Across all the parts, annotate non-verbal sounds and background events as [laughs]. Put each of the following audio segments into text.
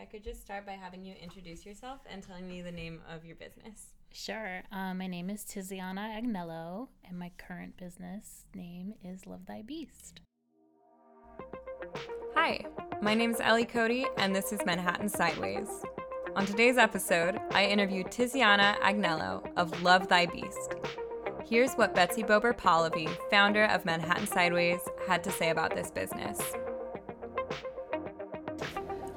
I could just start by having you introduce yourself and telling me the name of your business. Sure. Um, my name is Tiziana Agnello, and my current business name is Love Thy Beast. Hi, my name is Ellie Cody, and this is Manhattan Sideways. On today's episode, I interviewed Tiziana Agnello of Love Thy Beast. Here's what Betsy Bober Polivy, founder of Manhattan Sideways, had to say about this business.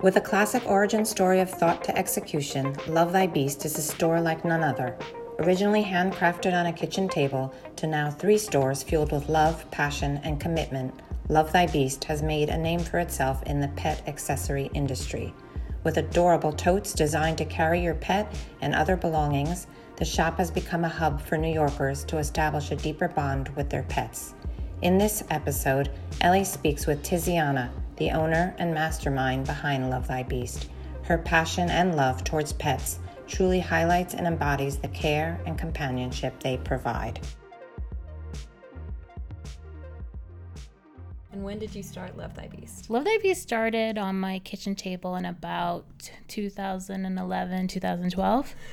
With a classic origin story of thought to execution, Love Thy Beast is a store like none other. Originally handcrafted on a kitchen table to now three stores fueled with love, passion, and commitment, Love Thy Beast has made a name for itself in the pet accessory industry. With adorable totes designed to carry your pet and other belongings, the shop has become a hub for New Yorkers to establish a deeper bond with their pets. In this episode, Ellie speaks with Tiziana, the owner and mastermind behind Love Thy Beast. Her passion and love towards pets truly highlights and embodies the care and companionship they provide. And when did you start Love Thy Beast? Love Thy Beast started on my kitchen table in about 2011, 2012. [laughs]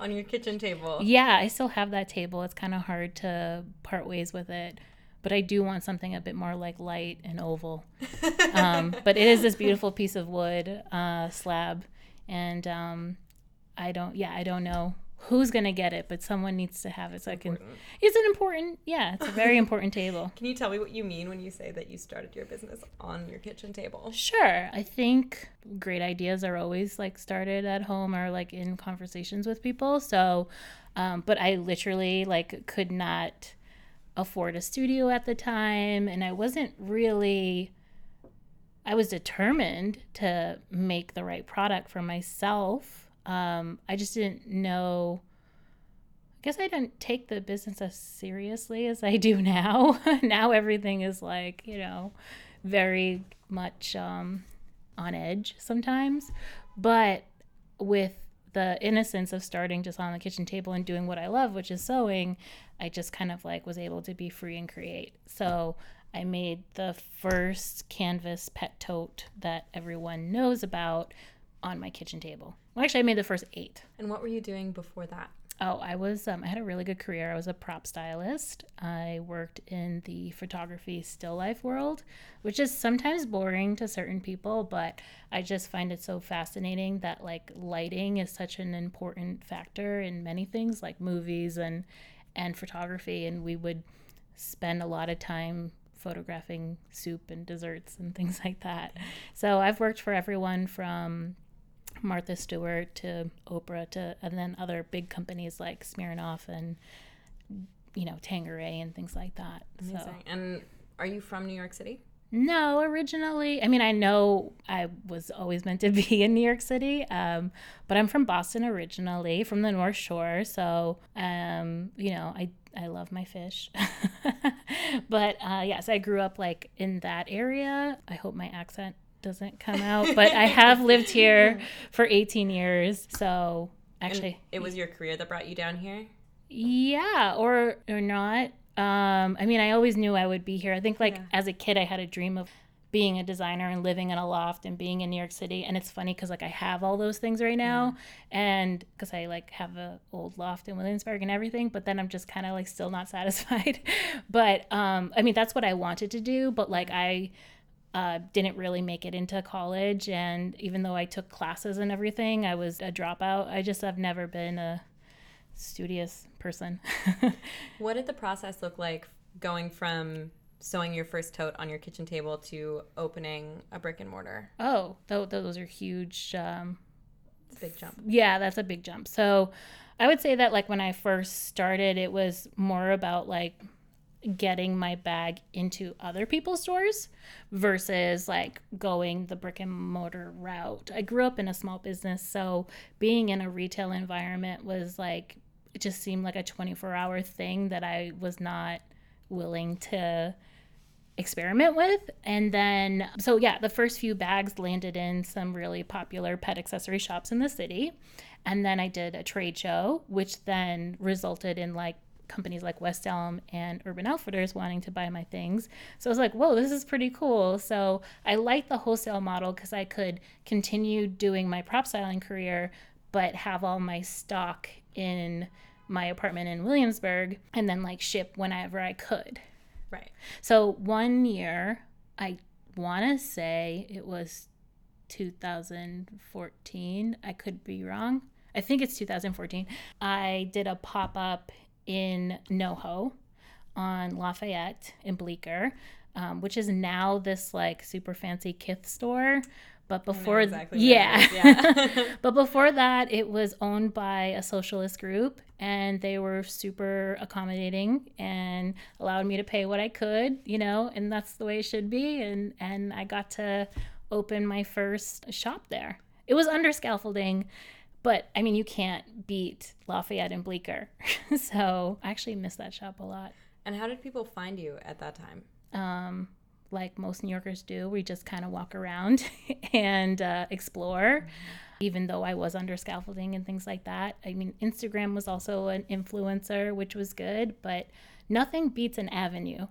On your kitchen table? Yeah, I still have that table. It's kind of hard to part ways with it but I do want something a bit more like light and oval. [laughs] um, but it is this beautiful piece of wood uh, slab, and um, I don't. Yeah, I don't know who's gonna get it, but someone needs to have it so important. I can. It's an important. Yeah, it's a very important table. [laughs] Can you tell me what you mean when you say that you started your business on your kitchen table? Sure. I think great ideas are always like started at home or like in conversations with people. So, um, but I literally like could not afford a studio at the time and I wasn't really I was determined to make the right product for myself. Um, I just didn't know I guess I didn't take the business as seriously as I do [laughs] now. now everything is like, you know, very much um, on edge sometimes. But with the innocence of starting just on the kitchen table and doing what I love, which is sewing, I just kind of like was able to be free and create. So I made the first canvas pet tote that everyone knows about on my kitchen table. Well, actually, I made the first eight. And what were you doing before that? Oh, I was, um, I had a really good career. I was a prop stylist. I worked in the photography still life world, which is sometimes boring to certain people, but I just find it so fascinating that like lighting is such an important factor in many things like movies and, and photography. And we would spend a lot of time photographing soup and desserts and [laughs] things like that. So I've worked for everyone from Martha Stewart to Oprah to and then other big companies like Smirnoff and you know Tanqueray and things like that. Amazing. So. And are you from New York City? No, originally, I mean, I know I was always meant to [laughs] be in New York City, um, but I'm from Boston originally, from the North Shore. So, um, you know, I I love my fish. [laughs] but uh, yes, I grew up like in that area. I hope my accent doesn't come out, but I have lived here [laughs] for 18 years. So actually, and it was your career that brought you down here. Yeah, or or not. Um, I mean, I always knew I would be here. I think like yeah. as a kid, I had a dream of being a designer and living in a loft and being in New York City. And it's funny because like I have all those things right now, yeah. and because I like have an old loft in Williamsburg and everything. But then I'm just kind of like still not [laughs] satisfied. but um, I mean, that's what I wanted to do. But like I uh, didn't really make it into college. And even though I took classes and everything, I was a dropout. I just have never been a studious person. [laughs] what did the process look like going from sewing your first tote on your kitchen table to opening a brick and mortar? Oh, th- those are huge. Um, big jump. Yeah, that's a big jump. So I would say that like when I first started, it was more about like getting my bag into other people's stores versus like going the brick and mortar route. I grew up in a small business, so being in a retail environment was like it just seemed like a 24-hour thing that I was not willing to experiment with. And then so yeah, the first few bags landed in some really popular pet accessory shops in the city. And then I did a trade show which then resulted in like companies like West Elm and Urban Outfitters wanting to buy my things. So I was like, whoa, this is pretty cool. So I liked the wholesale model because I could continue doing my prop styling career, but have all my stock in my apartment in Williamsburg and then like ship whenever I could. Right. So one year, I want to say it was 2014. I could be wrong. I think it's 2014. I did a pop up in NoHo on Lafayette in Bleecker, um, which is now this like super fancy Kith store. But before, exactly yeah, yeah. [laughs] [laughs] but before that, it was owned by a socialist group, and they were super accommodating and allowed me to pay what I could, you know, and that's the way it should be. And and I got to open my first shop there. It was under scaffolding, but I mean, you can't beat Lafayette and Bleecker. [laughs] so I actually miss that shop a lot. and how did people find you at that time? Um, like most New Yorkers do, we just kind of walk around [laughs] and uh, explore. Even though I was under scaffolding and things like that. I mean, Instagram was also an influencer, which was good, but nothing beats an avenue.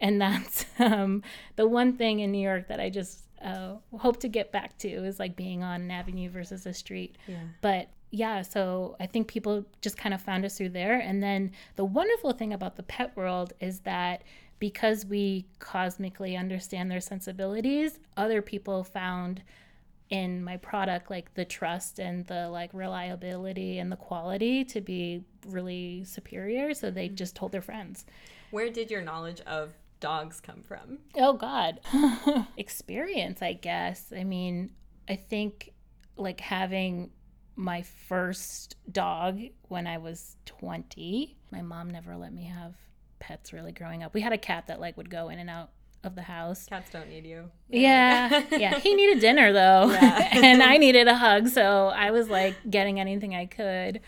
And that's [laughs] um, the one thing in New York that I just uh, hope to get back to is like being on an avenue versus a street. Yeah. But yeah, so I think people just kind of found us through there. And then the wonderful thing about the pet world is that because we cosmically understand their sensibilities, other people found in my product like the trust and the like reliability and the quality to be really superior. So they mm. just told their friends. Where did your knowledge of dogs come from? Oh God, [laughs] experience. I guess. I mean, I think like having my first dog when I was twenty. My mom never let me have pets really growing up. We had a cat that like would go in and out of the house. Cats don't need you. Yeah, yeah. He needed dinner though, [laughs] Yeah. [laughs] and I needed a hug, so I was like getting anything I could.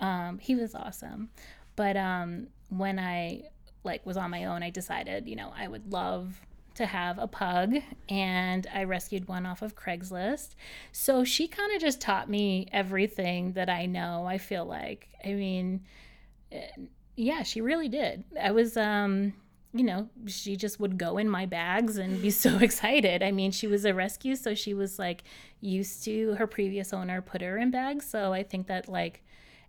Um, he was awesome, but um, when I like was on my own, I decided, you know, I would love to have a pug, and I rescued one off of Craigslist. So she kind of just taught me everything that I know. I feel like, I mean, eh, yeah, she really did. I was um you know, she just would go in my bags and be so [laughs] excited. I mean, she was a rescue, so she was like used to her previous owner put her in bags. So I think that like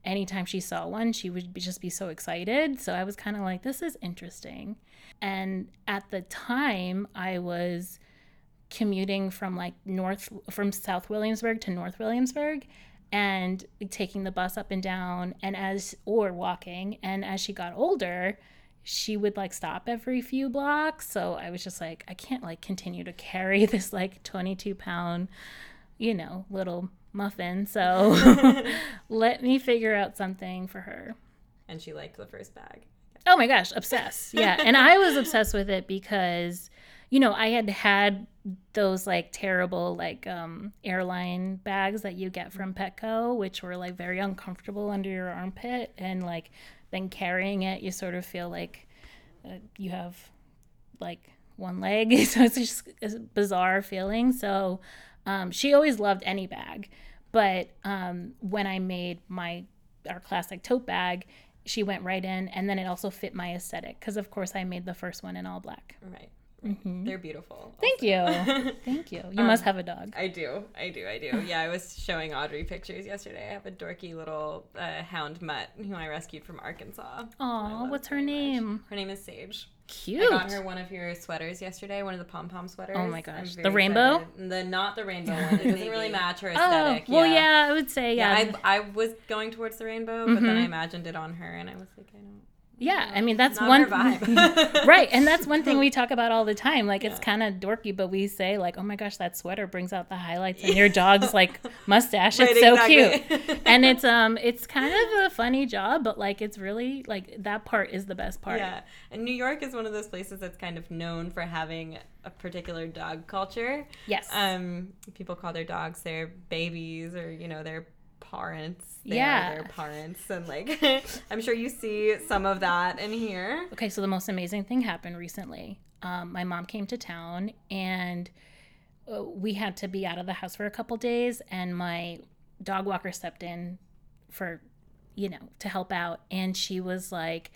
anytime she saw one, she would be, just be so excited. So I was kind of like, this is interesting. And at the time, I was commuting from like north from South Williamsburg to North Williamsburg and taking the bus up and down and as or walking and as she got older she would like stop every few blocks so i was just like i can't like continue to carry [laughs] this like 22 pound you know little muffin so [laughs] let me figure out something for her And she liked the first bag. Oh my gosh, obsessed. Yeah. and I was obsessed with it because, you know, I had had those like terrible like um airline bags that you get from Petco, which were like very uncomfortable under your armpit and like then carrying it you sort of feel like uh, you have like one leg. [laughs] So it's just a bizarre feeling. So um, she always loved any bag. But um, when I made my our classic tote bag, she went right in, and then it also fit my aesthetic because, of course, I made the first one in all black. Right. They're beautiful. Thank you, [laughs] thank you. You must have a dog. I do. I do. I do. Yeah, I was showing Audrey pictures yesterday. I have a dorky little uh, hound mutt who I rescued from Arkansas. Aw, what's her very much. name? Her name is Sage. Cute. I got her one of your sweaters yesterday, one of the pom pom sweaters. Oh my gosh. The rainbow? excited. The not the rainbow [laughs] one. It doesn't really match her aesthetic. Oh, well, yeah. I would say yeah. Mm-hmm. I, I was going towards the rainbow, but then I imagined it on her, and I was like, I don't. Yeah, I mean that's one [laughs] right, and that's one thing we talk about all the time. Like it's kind of dorky, but we say like, "Oh my gosh, that sweater brings out the highlights in your dog's like [laughs] mustache. It's so exactly. cute." [laughs] and it's um, it's kind of a funny job, but like it's really like that part is the best part. Yeah, and New York is one of those places that's kind of known for having a particular dog culture. Yes. Um, people call their dogs their babies, or you know, their parents. They Yeah. are their parents, and like, [laughs] I'm sure you see some of that in here. Okay, so the most amazing thing happened recently. Um, my mom came to town and uh, we had to be out of the house for a couple days, and my dog walker stepped in for, you know, to help out. And she was like,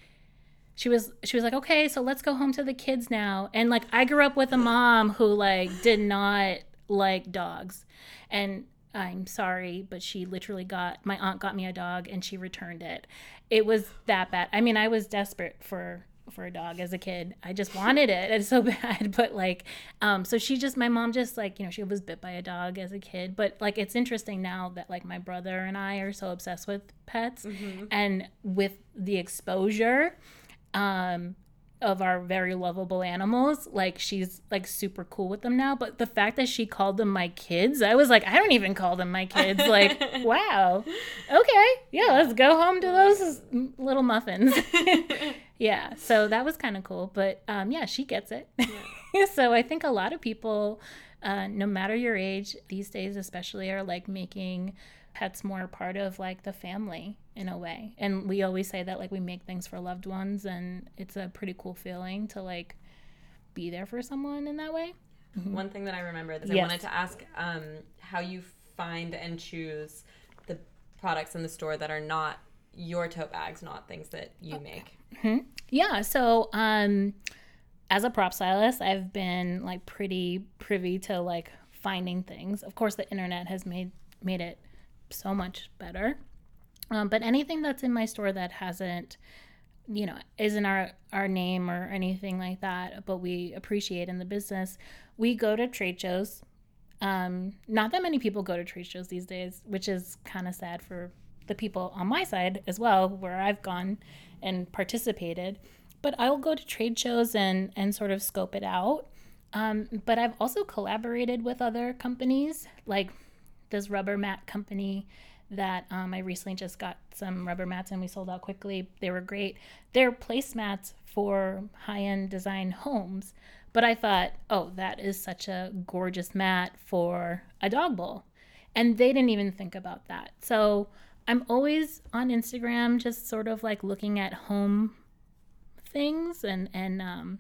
she was she was like, okay, so let's go home to the kids now. And like I grew up with a mom who like did not like dogs, and I'm sorry, but she literally got my aunt got me a dog and she returned it. It was that bad. I mean, I was desperate for for a dog as a kid. I just [laughs] wanted it. It's so [laughs] bad. But like, um, so she just my mom just like, you know, she was bit by a dog as a kid. But like it's interesting now that like my brother and I are so obsessed with pets Mm-hmm. and with the exposure um of our very lovable animals like she's like super cool with them now but the fact that she called them my kids i was like i don't even call them my kids like [laughs] wow. Okay yeah let's go home to those little muffins. [laughs] Yeah so that was kind of cool but um yeah she gets it. [laughs] So i think a lot of people uh, no matter your age these days especially are like making pets more part of like the family in a way. And we always say that like we make things for loved ones and it's a pretty cool feeling to like be there for someone in that way. One thing that I remembered is I wanted to ask um, how you find and choose the products in the store that are not your tote bags, not things that you make. Yeah, so um as a prop stylist, I've been like pretty privy to like finding things. Of course, the internet has made made it so much better. Um, but anything that's in my store that hasn't you know isn't our our name or anything like that but we appreciate in the business we go to trade shows um not that many people go to trade shows these days which is kind of sad for the people on my side as well where i've gone and participated but i'll go to trade shows and and sort of scope it out um, but i've also collaborated with other companies like this rubber mat company that um, I recently just got some rubber mats and we sold out quickly. They were great. They're placemats for high end design homes. But I thought, oh, that is such a gorgeous mat for a dog bowl. And they didn't even think about that. So I'm always on Instagram, just sort of like looking at home things and, and, um,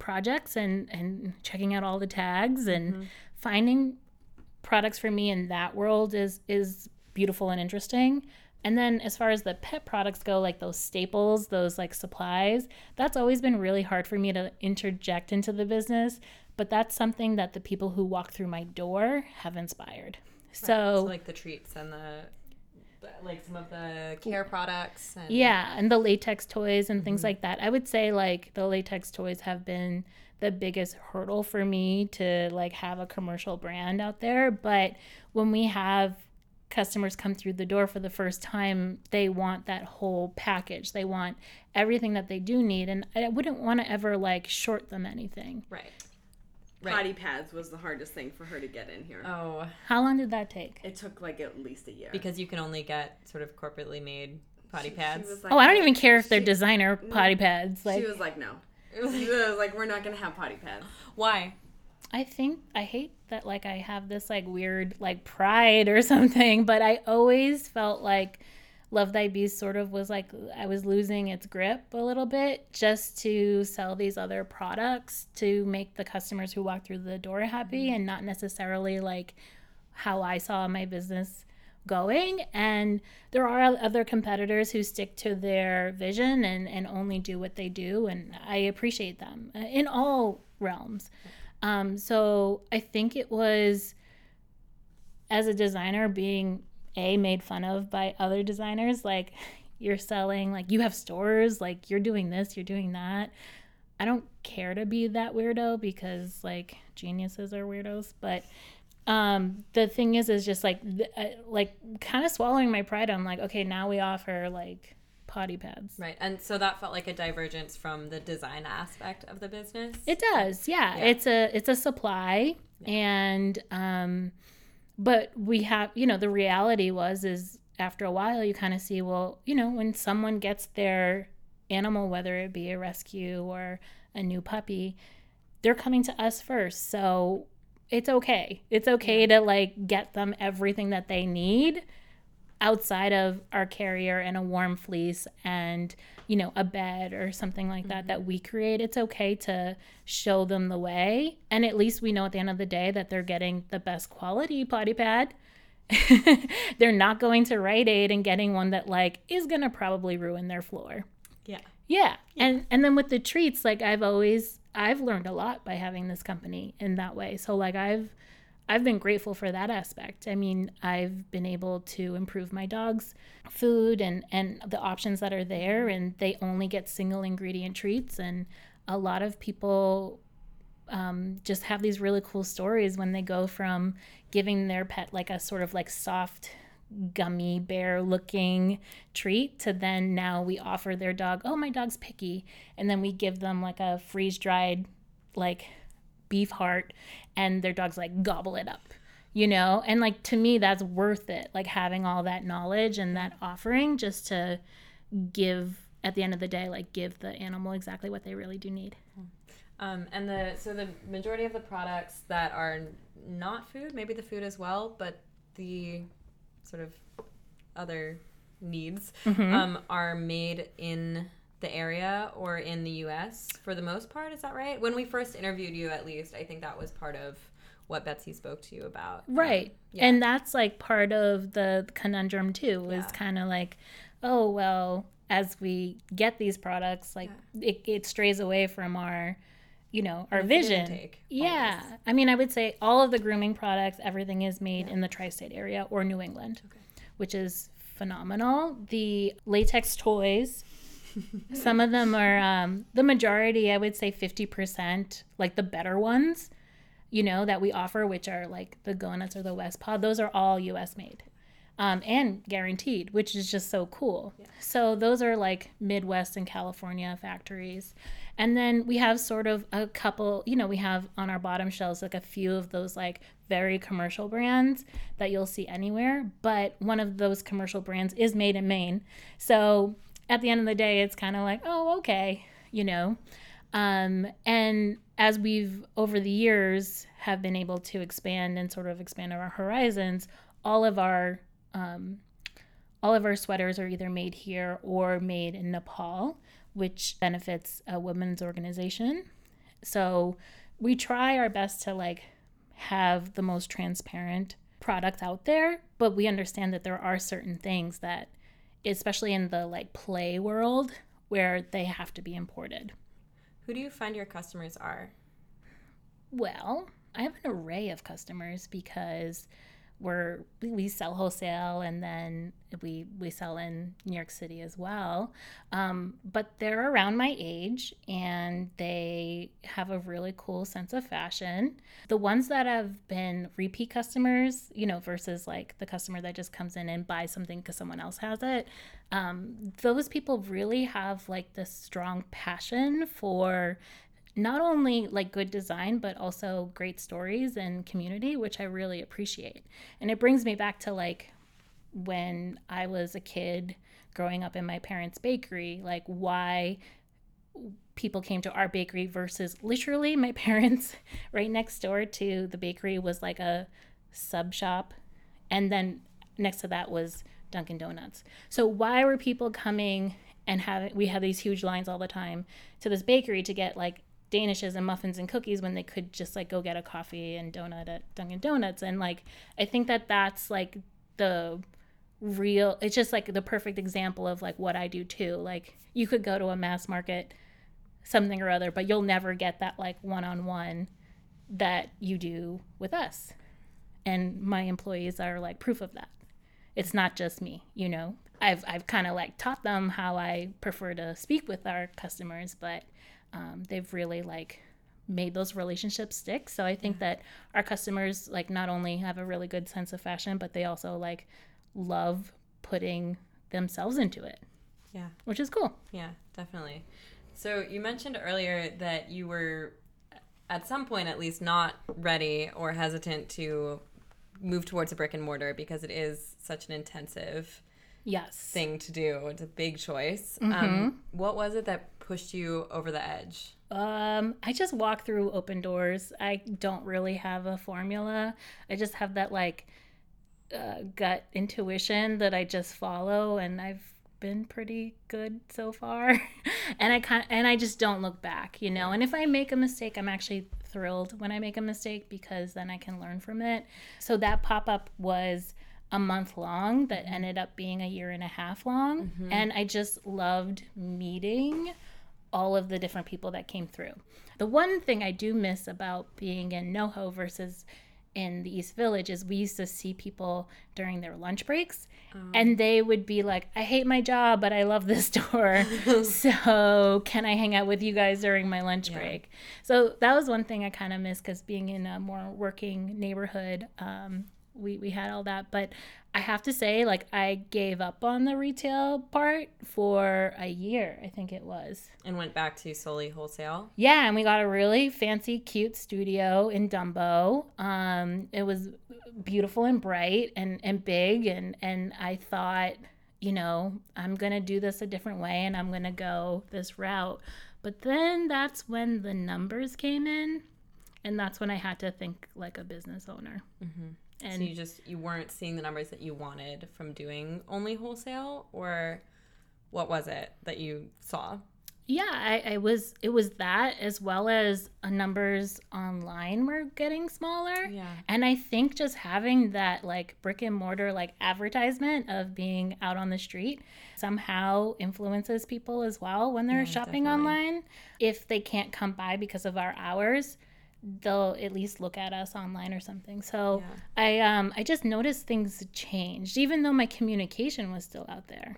projects and and checking out all the tags and finding products for me in that world is is beautiful and interesting. And then as far as the pet products go like those staples those like supplies that's always been really hard for me to interject into the business but that's something that the people who walk through my door have inspired. So, So like the treats and the like some of the care products and Yeah, and the latex toys and things mm-hmm. like that. I would say like the latex toys have been the biggest hurdle for me to like have a commercial brand out there, but when we have customers come through the door for the first time, they want that whole package. They want everything that they do need and I wouldn't want to ever like short them anything. right. Potty pads was the hardest thing for her to get in here. Oh, How long did that take? It took like at least a year. because you can only get sort of corporately made potty She- she pads. was like- Oh, I don't even care if they're she- designer mm-hmm. potty pads. Like she was like, no. [laughs] She was like, we're not gonna have potty pads. Why? I think I hate that like I have this like weird like pride or [laughs] something, but I always felt like Love Thy Beast sort of was like I was losing its grip a little bit just to sell these other products to make the customers who walk through the door happy and not necessarily like how I saw my business going. And there are other competitors who stick to their vision and, and only do what they do and i appreciate them uh, in all realms. Um, so i think it was as a designer being a made fun of by other designers like you're selling like you have stores like you're doing this you're doing that i don't care to be that weirdo because like geniuses are weirdos but um the thing is is just like th- uh, like kind of swallowing my pride i'm like okay now we offer like potty pads Right. And so that felt like a divergence from the design aspect of the business. It does, yeah. Yeah. It's a it's a supply, and um, but we have you know the reality was is after a while you kind of see well you know when someone gets their animal whether it be a rescue or a new puppy, they're coming to us first, so it's okay. It's okay to like get them everything that they need outside of our carrier and a warm fleece and you know a bed or something like that mm-hmm. that we create it's okay to show them the way and at least we know at the end of the day that they're getting the best quality potty pad [laughs] they're not going to Rite Aid and getting one that like is gonna probably ruin their floor yeah. Yeah. And and then with the treats, like I've always I've learned a lot by having this company in that way. So like I've I've been grateful for that aspect. I mean, I've been able to improve my dog's food and and the options that are there and they only get single ingredient treats and a lot of people um, just have these really cool stories when they go from giving their pet like a sort of like soft gummy bear looking treat to then now we offer their dog oh my dog's picky and then we give them like a freeze dried like beef heart and their dogs like gobble it up you know? And like to me that's worth it like having all that knowledge and that offering just to give at the end of the day like give the animal exactly what they really do need. Um, and the so the majority of the products that are not food, maybe the food as well, but the sort of other needs um, are made in the area or in the U.S. for the most part. Is that right? When we first interviewed you, at least, I think that was part of what Betsy spoke to you about. Um, right. yeah. And that's like part of the conundrum too, is Yeah. kind of like, oh, well, as we get these products, like it, it strays away from our, you know, our vision. intake, Yeah. I mean, I would say all of the grooming products, everything is made in the tri state area or New England, which is phenomenal. The latex toys, some of them are, um, the majority, I would say 50%, like the better ones you know, that we offer, which are like the GoughNuts or the West Paw, those are all US made um, and guaranteed, which is just so cool. So those are like Midwest and California factories. And then we have sort of a couple, you know, we have on our bottom shelves like a few of those like very commercial brands that you'll see anywhere. But one of those commercial brands is made in Maine. So at the end of the day, it's kind of like, oh, okay, you know. Um, and as we've over the years have been able to expand and sort of expand our horizons, all of our um, all of our sweaters are either made here or made in Nepal, which benefits a women's organization. So we try our best to like have the most transparent product out there, but we understand that there are certain things that, especially in the like play world, where they have to be imported. Who do you find your customers are? Well, I have an array of customers because we're we- sell wholesale and then we we sell in New York City as well. Um, but they're around my age and they have a really cool sense of fashion. The ones that have been repeat customers, you know, versus like the customer that just comes in and buys something because someone else has it, um, those people really have like this strong passion for not only like good design but also great stories and community which i really appreciate and it brings me back to like when i was a kid growing up in my parents bakery like why people came to our bakery versus literally my [laughs] parents right next door to the bakery was like a sub shop and then next to that was Dunkin' Donuts. So why were people coming and having we have these huge lines all the time to this bakery to get like danishes and muffins and cookies when they could just like go get a coffee and donut at Dunkin' Donuts and like I think that that's like the real it's just like the perfect example of like what I do too. Like you could go to a mass market something or other, but you'll never get that like one-on-one that you do with us. And my employees are like proof of that it's not just me you know i've, I've kind of like taught them how i prefer to speak with our customers but um, they've really like made those relationships stick so i think that our customers like not only have a really good sense of fashion but they also like love putting themselves into it Yeah. which is cool Yeah, definitely. So you mentioned earlier that you were, at some point at least, not ready or hesitant to move towards a brick and mortar because it is such an intensive yes thing to do. It's a big choice. Um, what was it that pushed you over the edge? Um, I just walk through open doors. I don't really have a formula. I just have that like uh, gut intuition that I just follow, and I've been pretty good so far. [laughs] and I kind and I just don't look back, you know. And if I make a mistake, I'm actually thrilled when I make a mistake because then I can learn from it. So that pop up was a month long that ended up being a year and a half long and i just loved meeting all of the different people that came through. The one thing I do miss about being in NoHo versus in the East Village is we used to see people during their lunch breaks and they would be like, I hate my job, but I love this [laughs] store. [laughs] so can I hang out with you guys during my lunch break? So that was one thing I kind of missed because being in a more working neighborhood, um, we, we had all that. But I have to say, like, I gave up on the retail part for a year, I think it was. And went back to solely wholesale. Yeah, and we got a really fancy, cute studio in Dumbo. Um, it was beautiful and bright and, and big, and and I thought, you know, I'm gonna do this a different way, and I'm gonna go this route. But then that's when the numbers came in, and that's when I had to think like a business owner. So you just you weren't seeing the numbers that you wanted from doing only wholesale, or what was it that you saw? Yeah, I, I was. It was that as well as numbers online were getting smaller. Yeah. and I think just having that like brick and mortar like advertisement of being out on the street somehow influences people as well when they're shopping definitely. online. If they can't come by because of our hours, they'll at least look at us online or something. So I um I just noticed things changed, even though my communication was still out there.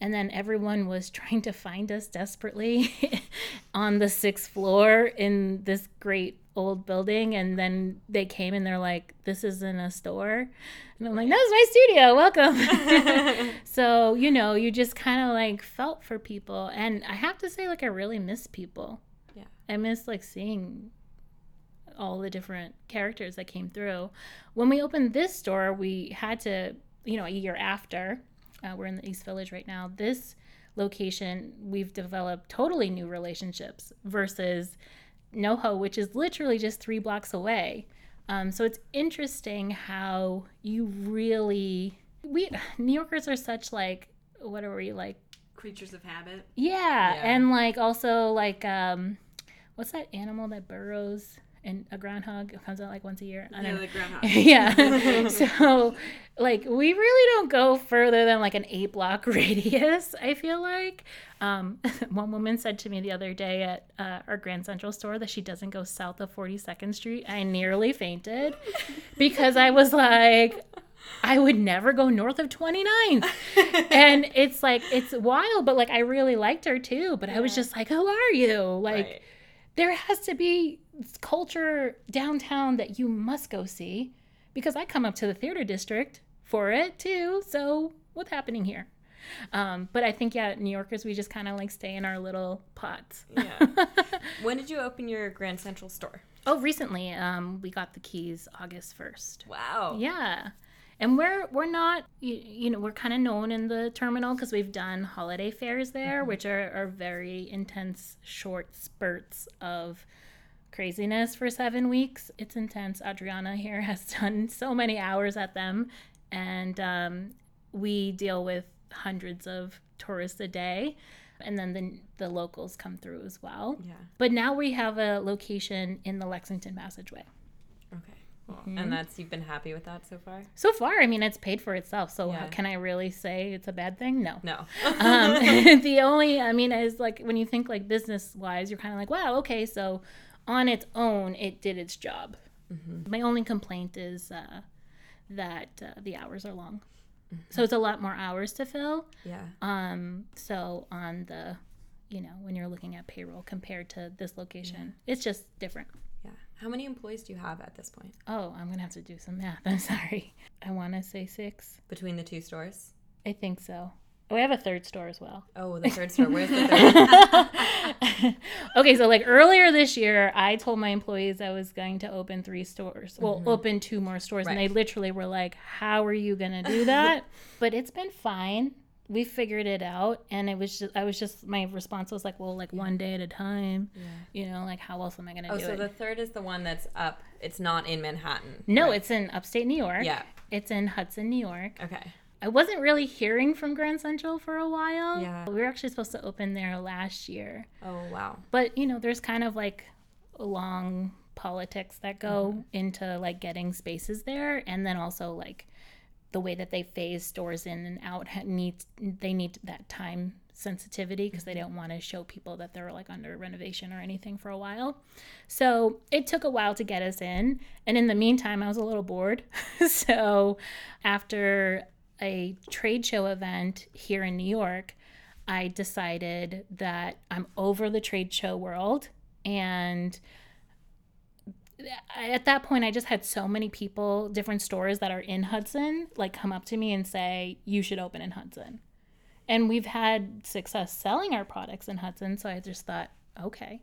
And then everyone was [laughs] trying to find us desperately [laughs] on the sixth floor in this great old building. And then they came and they're like, This isn't a store. And I'm like, That's my studio. Welcome. [laughs] so, you know, you just kind of like felt for people. And I have to say, like, I really miss people. Yeah. I miss like seeing all the different characters that came through. When we opened this store, we had to, you know, a year after, uh, we're in the East Village right now. This location, we've developed totally new relationships versus NoHo, which is literally just three blocks away. Um, so it's interesting how you really, we, New Yorkers are such like, what are we like? Creatures of habit. Yeah, Yeah. and like also like um, what's that animal that burrows and a groundhog It comes out like once a year? I Yeah, don't know. the groundhog. [laughs] yeah. [laughs] so like we really don't go further than like an eight block [laughs] radius. I feel like. Um, one woman said to me the other day at uh, our Grand Central store that she doesn't go south of 42nd Street. I nearly fainted because I was like. I would never go north of 29th. and it's like, it's wild, but like, I really liked her too. But I was just like, who are you? Like, Right. There has to be culture downtown that you must go see because I come up to the theater district for it too. So, what's happening here? Um, but I think, yeah, New Yorkers, we just kind of like stay in our little pots. Yeah. [laughs] when did you open your Grand Central store? oh, recently, um, we got the keys August 1st. Wow. Yeah. And we're we're not you, you know we're kind of known in the terminal because we've done holiday fairs there, which are, are very intense short spurts of craziness for seven weeks. It's intense. Adriana here [laughs] has done so many hours at them, and um, we deal with hundreds of tourists a day, and then the the locals come through as well. Yeah. But now we have a location in the Lexington Passageway. Okay. Mm-hmm. And that's you've been happy with that so far? So far, I mean, it's paid for itself. So Yeah. can I really say it's a bad thing? No. No. [laughs] Um, [laughs] the only, I mean, is like when you think like business wise, you're kind of like, wow, okay, so on its own, it did its job. My only complaint is uh, that uh, the hours are long. So it's a lot more hours to fill. yeah. Um, so on the, you know, when you're looking at payroll compared to this location, it's just different. Yeah. How many employees do you have at this point Oh, I'm gonna have to do some math. [laughs] I'm sorry. I want to say six. between the two stores? I think so. Oh, we have a third store as well. Oh, the third store. Where's the [laughs] third? [laughs] okay, so like earlier this year, I told my employees I was going to open three stores. Well, mm-hmm. open two more stores, and they literally were like, "How are you going to do that?" but it's been fine. We figured it out, and it was just I was just my response was like, "Well, like one day at a time." You know, like how else am I going to Oh, do so it? the third is the one that's up. It's not in Manhattan. no, right? it's in upstate New York. Yeah. It's in Hudson, New York. Okay. I wasn't really hearing from Grand Central for a while. Yeah. We were actually supposed to open there last year. Oh, wow. But, you know, there's kind of like long politics that go Mm-hmm. into like getting spaces there and then also like the way that they phase stores in and out needs they need that time sensitivity because they mm-hmm. don't want to show people that they're like under renovation or anything for a while. So it took a while to get us in. And in the meantime, I was a little bored. [laughs] so after a trade show event here in New York, I decided that I'm over the trade show world and at that point i just had so many people different stores that are in hudson like come up to me and say you should open in hudson. And we've had success selling our products in hudson so i just thought okay.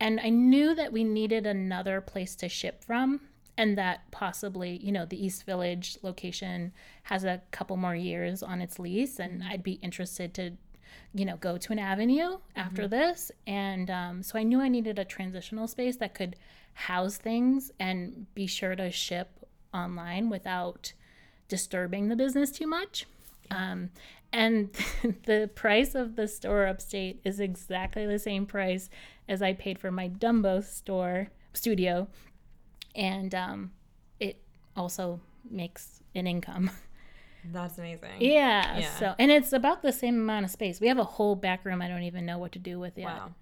And i knew that we needed another place to ship from and that possibly you know the east village location has a couple more years on its lease and i'd be interested to you know go to an avenue after mm-hmm. this and um, so i knew i needed a transitional space that could house things and be sure to ship online without disturbing the business too much. Um, and [laughs] the price of the store upstate is exactly the same price as I paid for my Dumbo store studio. And um, it also makes an income. [laughs] That's amazing. Yeah, yeah, So, and it's about the same amount of space. We have a whole back room. I don't even know what to do with yet. Wow.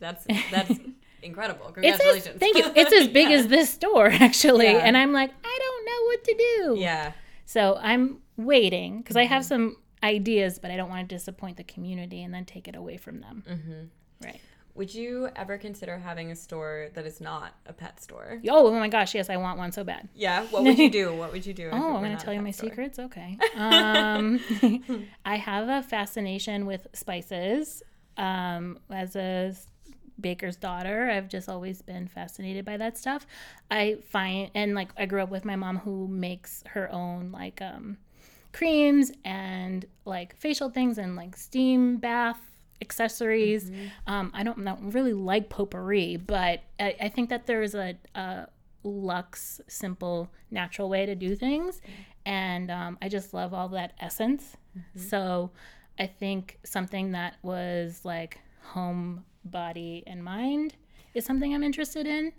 That's [laughs] that's incredible. Congratulations. As, thank you. It's as big yeah. [laughs] as this store, [laughs] actually. Yeah. And I'm like, I don't know what to do. Yeah. So I'm waiting because mm-hmm. I have mm-hmm. some ideas, but I don't want to disappoint the community and then take it away from them. Mm-hmm. Right. Would you ever consider having a store that is not a pet store? Oh, oh my gosh, yes, I want one so bad. Yeah, what would you do? [laughs] What would you do? oh, I'm going to tell you my store? secrets. Okay. [laughs] Um, [laughs] I have a fascination with spices. Um, as a baker's daughter. I've just always been fascinated by that stuff. I find and like I grew up with my mom who makes her own like um creams and like facial things and like steam bath accessories. Mm-hmm. Um, I don't, not really like potpourri, but I, I think that there's a, a, luxe, simple, natural way to do things. And um, I just love all that essence. Mm-hmm. So I think something that was like home body, and mind is something I'm interested in.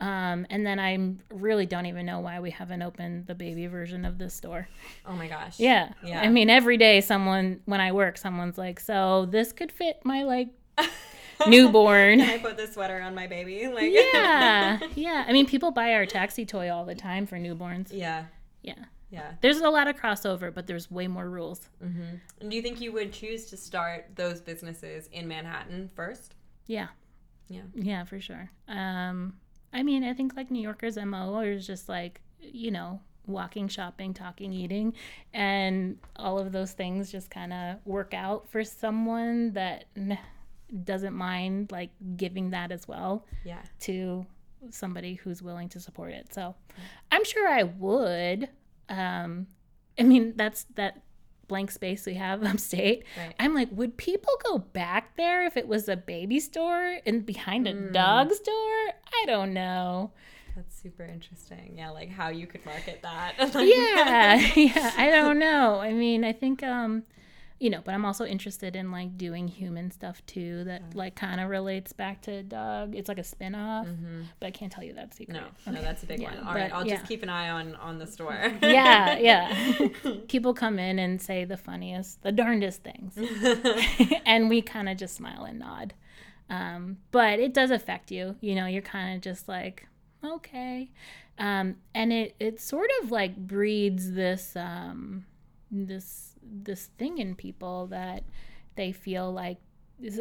Um, and then I really don't even know why we haven't opened the baby version of this store. Oh my gosh. Yeah. Yeah. I mean, every day someone, when I work, someone's like, so this could fit my like [laughs] newborn. Can I put this sweater on my baby? [laughs] Like, yeah. [laughs] Yeah. I mean, people buy our taxi toy all the time for newborns. Yeah. Yeah. Yeah. There's a lot of crossover, but there's way more rules. Mm-hmm. And do you think you would choose to start those businesses in Manhattan first? Yeah. Yeah. Yeah, for sure. Um, I mean, I think like New Yorkers' MO is just like, you know, walking, shopping, talking, eating, and all of those things just kind of work out for someone that doesn't mind like giving that as well. Yeah. To somebody who's willing to support it. So, I'm sure I would. Um, I mean, that's that blank space we have [laughs] upstate. Right. I'm like, would people go back there if it was a baby store and behind a mm. dog store? I don't know. That's super interesting. Yeah, like how you could market that. [laughs] yeah, [laughs] yeah. I don't know. I mean, I think um, you know, but I'm also interested in like doing human stuff too that yeah. like kind of relates back to Doug. It's like a spin-off, mm-hmm. but I can't tell you that secret. No, okay. no, that's a big yeah, one. All but, right, I'll yeah. just keep an eye on on the store. yeah, yeah. [laughs] [laughs] People come in and say the funniest, the darndest things, [laughs] and we kind of just smile and nod. Um, but it does affect you. You know, you're kind of just like, okay, um, and it it sort of like breeds this um, this this thing in people that they feel like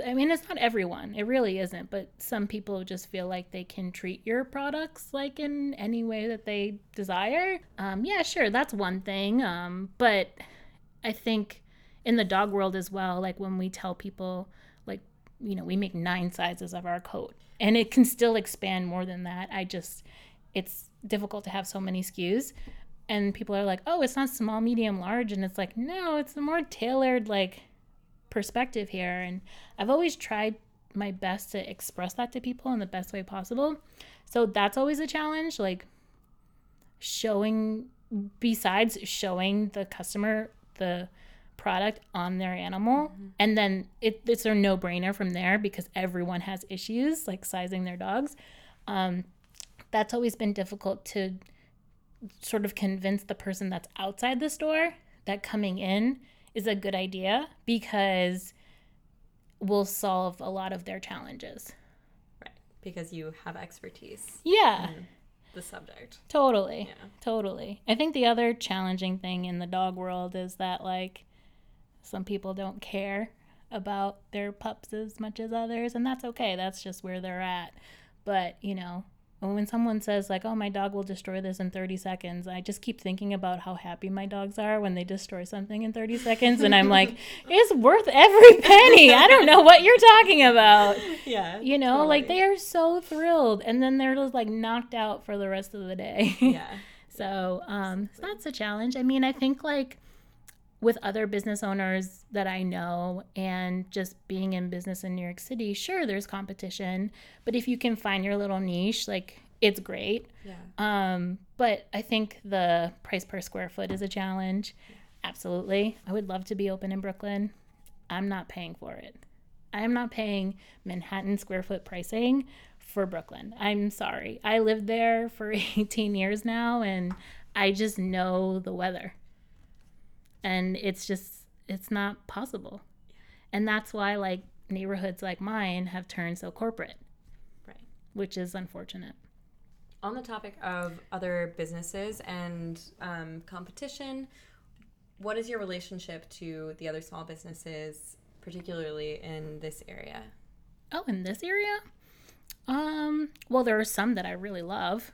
I mean, it's not everyone. It really isn't. But some people just feel like they can treat your products like in any way that they desire. Um, yeah, sure, that's one thing. Um, but I think in the dog world as well, like when we tell people, like, you know, we make nine sizes of our coat and it can still expand more than that. I just, it's difficult to have so many SKUs and people are like, "Oh, it's not small, medium, large," and it's like, no, it's a more tailored like perspective here. And I've always tried my best to express that to people in the best way possible. So that's always a challenge, like showing besides showing the customer the product on their animal mm-hmm. and then it, it's a no-brainer from there because everyone has issues like sizing their dogs um, that's always been difficult to sort of convince the person that's outside the store that coming in is a good idea because we'll solve a lot of their challenges. Right. Because you have expertise Yeah. in the subject. Totally. Yeah. Totally. I think the other challenging thing in the dog world is that like some people don't care about their pups as much as others and that's okay. That's just where they're at. But, you know, when someone says like, "Oh, my dog will destroy this in 30 seconds." I just keep thinking about how happy my dogs are when they destroy something in 30 seconds and I'm like, [laughs] "It's worth every penny." I don't know what you're talking about. [laughs] Yeah. You know, like they are so thrilled and then they're just like knocked out for the rest of the day. Yeah. [laughs] So um, so that's a challenge. I mean, I think like with other business owners that I know and just being in business in New York City, sure, there's competition, but if you can find your little niche, like it's great. Yeah. Um, but I think the price per square foot is a challenge. Absolutely. I would love to be open in Brooklyn. I'm not paying for it. I'm not paying Manhattan square foot pricing for Brooklyn. I'm sorry. I lived there for [laughs] 18 years now and I just know the weather. And it's just, it's not possible. And that's why, like, neighborhoods like mine have turned so corporate, Right. which is unfortunate. On the topic of other businesses and um, competition, what is your relationship to the other small businesses, particularly in this area? Oh, in this area? Um, well, there are some that I really love,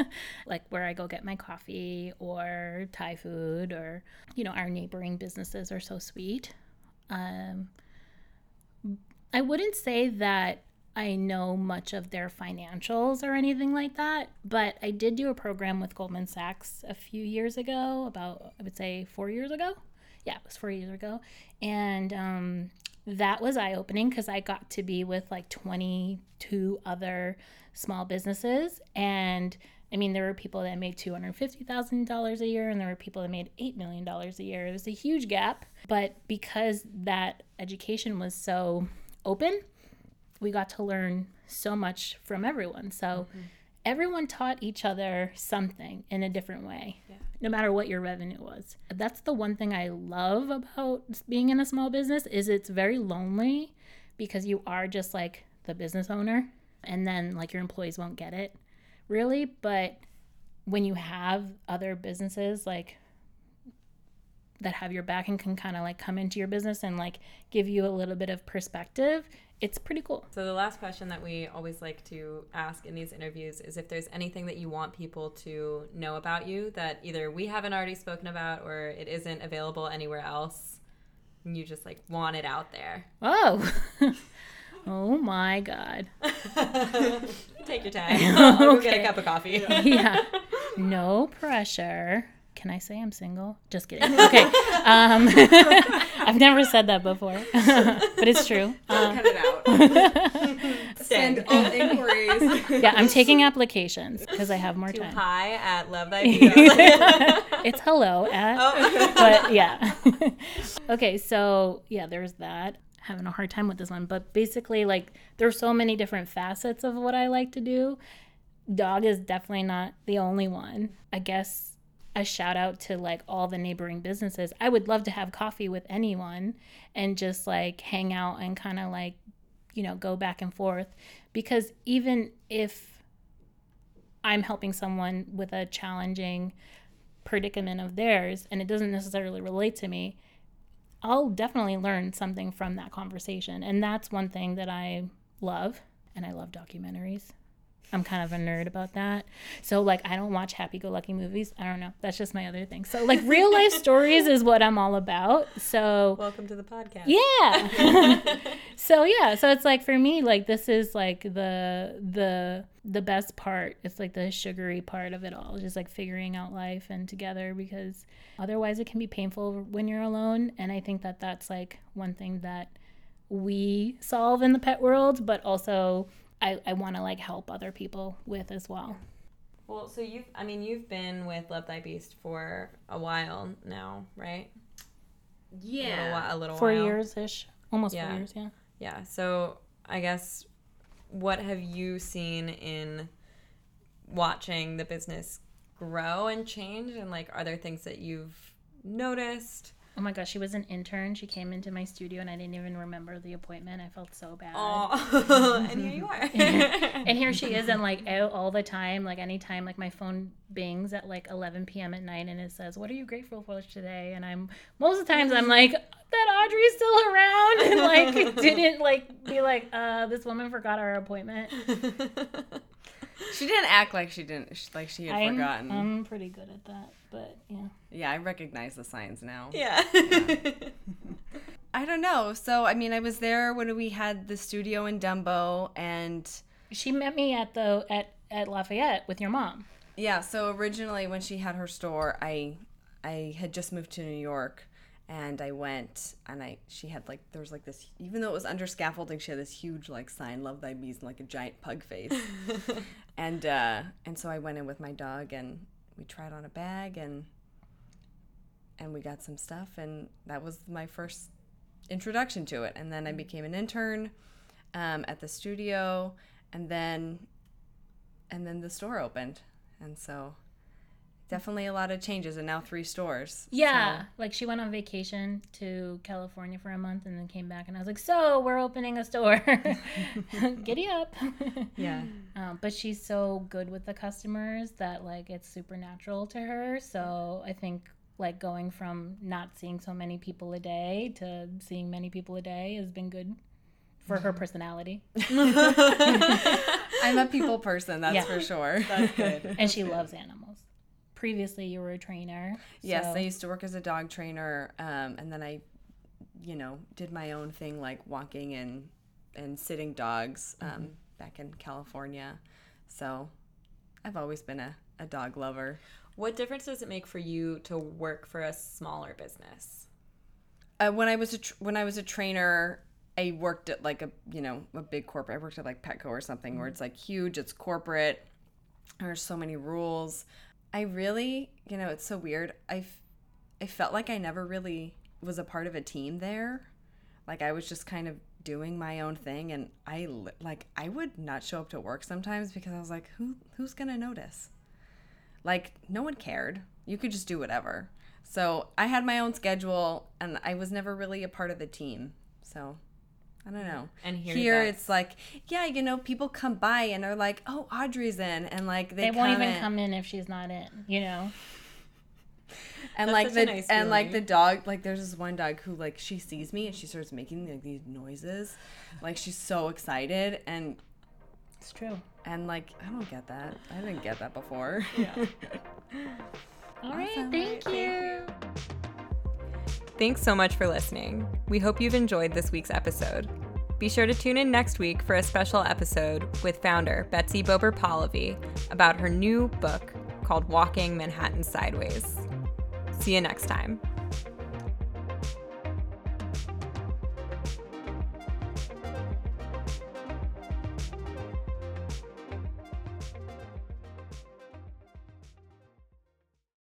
[laughs] like where I go get my coffee or Thai food, or, you know, our neighboring businesses are so sweet. Um, I wouldn't say that I know much of their financials or anything like that, but I did do a program with Goldman Sachs a few years ago, about, I would say, four years ago. Yeah, it was four years ago. And um, that was eye opening because I got to be with like 22 other small businesses. And I mean, there were people that made $250,000 a year and there were people that made $8 million a year. It was a huge gap. But because that education was so open, we got to learn so much from everyone. So mm-hmm. everyone taught each other something in a different way, no matter what your revenue was. That's the one thing I love about being in a small business is it's very lonely because you are just like the business owner and then like your employees won't get it really, but when you have other businesses like that have your back and can kind of like come into your business and like give you a little bit of perspective, it's pretty cool. So, the last question that we always like to ask in these interviews is if there's anything that you want people to know about you that either we haven't already spoken about or it isn't available anywhere else, and you just like want it out there. Oh. [laughs] oh my god. [laughs] Take your time. I'll [laughs] go get Okay. a cup of coffee. Yeah. No pressure. Can I say I'm single? Just kidding. Okay. Um, I've never said that before, [laughs] but it's true. [laughs] Um, Cut it out. [laughs] Send all inquiries. yeah, I'm taking applications because I have more Too time. high at Love Thy it's hello at, Oh. but yeah. okay, so yeah, there's that. Having a hard time with this one, but basically, like, there's so many different facets of what I like to do. Dog is definitely not the only one. I guess a shout out to like all the neighboring businesses. I would love to have coffee with anyone and just like hang out and kind of like, you know, go back and forth. Because even if I'm helping someone with a challenging predicament of theirs and it doesn't necessarily relate to me, I'll definitely learn something from that conversation. And that's one thing that I love. And I love documentaries. I'm kind of a nerd about that. So like I don't watch happy go lucky movies. I don't know. That's just my other thing. So like real life [laughs] stories is what I'm all about. So Welcome to the podcast. yeah. [laughs] so yeah, so it's like for me like this is like the the the best part. It's like the sugary part of it all. Just like figuring out life and together because otherwise it can be painful when you're alone and I think that that's like one thing that we solve in the pet world, but also I, I want to like help other people with as well. Well, so you've, I mean, you've been with Love Thy Beast for a while now, right? A little, Yeah. a little Four while. years ish, almost Yeah. four years, yeah. Yeah. So I guess what have you seen in watching the business grow and change? And like, are there things that you've noticed Oh my gosh, she was an intern. She came into my studio and I didn't even remember the appointment. I felt so bad. Oh, [laughs] and here you are. [laughs] [laughs] and here she is, and like out all the time, like anytime, like my phone bings at like 11 p.m. at night, and it says, "What are you grateful for today?" And I'm most of the times I'm like, "That Audrey's still around," and like didn't like be like, "Uh, this woman forgot our appointment." [laughs] She didn't act like she didn't sh- like she had I'm, forgotten. I'm pretty good at that, but yeah. yeah, I recognize the signs now. yeah. [laughs] [laughs] I don't know. So I mean, I was there when we had the studio in Dumbo, and She met me at the at at Lafayette with your mom. yeah. So originally, when she had her store, I I had just moved to New York, and I went, and I she had like there was like this even though it was under scaffolding, she had this huge like sign "Love Thy Beast" and like a giant pug face, [laughs] and uh, and so I went in with my dog and we tried on a bag and and we got some stuff and that was my first introduction to it. And then i became an intern um, at the studio and then and then the store opened. And so definitely a lot of changes and now three stores Yeah, So- like she went on vacation to California for a month and then came back, and I was like, "So we're opening a store, [laughs] [laughs] giddy up." [laughs] yeah Um, but she's so good with the customers that like it's supernatural to her. So I think like going from not seeing so many people a day to seeing many people a day has been good for her personality. i'm a people person that's Yeah. for sure That's good. and she loves animals. Previously, you were a trainer. Yes, so- I used to work as a dog trainer, um, and then I, you know, did my own thing like walking and and sitting dogs um, back in California. So, I've always been a, a dog lover. What difference does it make for you to work for a smaller business? Uh, when I was a tr- when I was a trainer, I worked at like a you know a big corporate. I worked at like Petco or something where it's like huge, it's corporate. There's so many rules. I really, you know, it's so weird. I, I felt like I never really was a part of a team there. Like I was just kind of doing my own thing, and I like I would not show up to work sometimes because I was like, who who's gonna notice? Like no one cared. You could just do whatever. So I had my own schedule, and I was never really a part of the team. So I don't know. And here here it's like, yeah, you know, people come by and are like, oh, Audrey's in, and like they, they won't even in. come in if she's not in. You know. and That's like the nice and like the dog like there's this one dog who like she sees me and she starts making like these noises like she's so excited and It's true. and like i don't get that i didn't get that before Yeah. [laughs] All right, Awesome. thank you. Thanks so much for listening. We hope you've enjoyed this week's episode. Be sure to tune in next week for a special episode with founder Betsy Bober Polivy about her new book called Walking Manhattan Sideways. See you next time.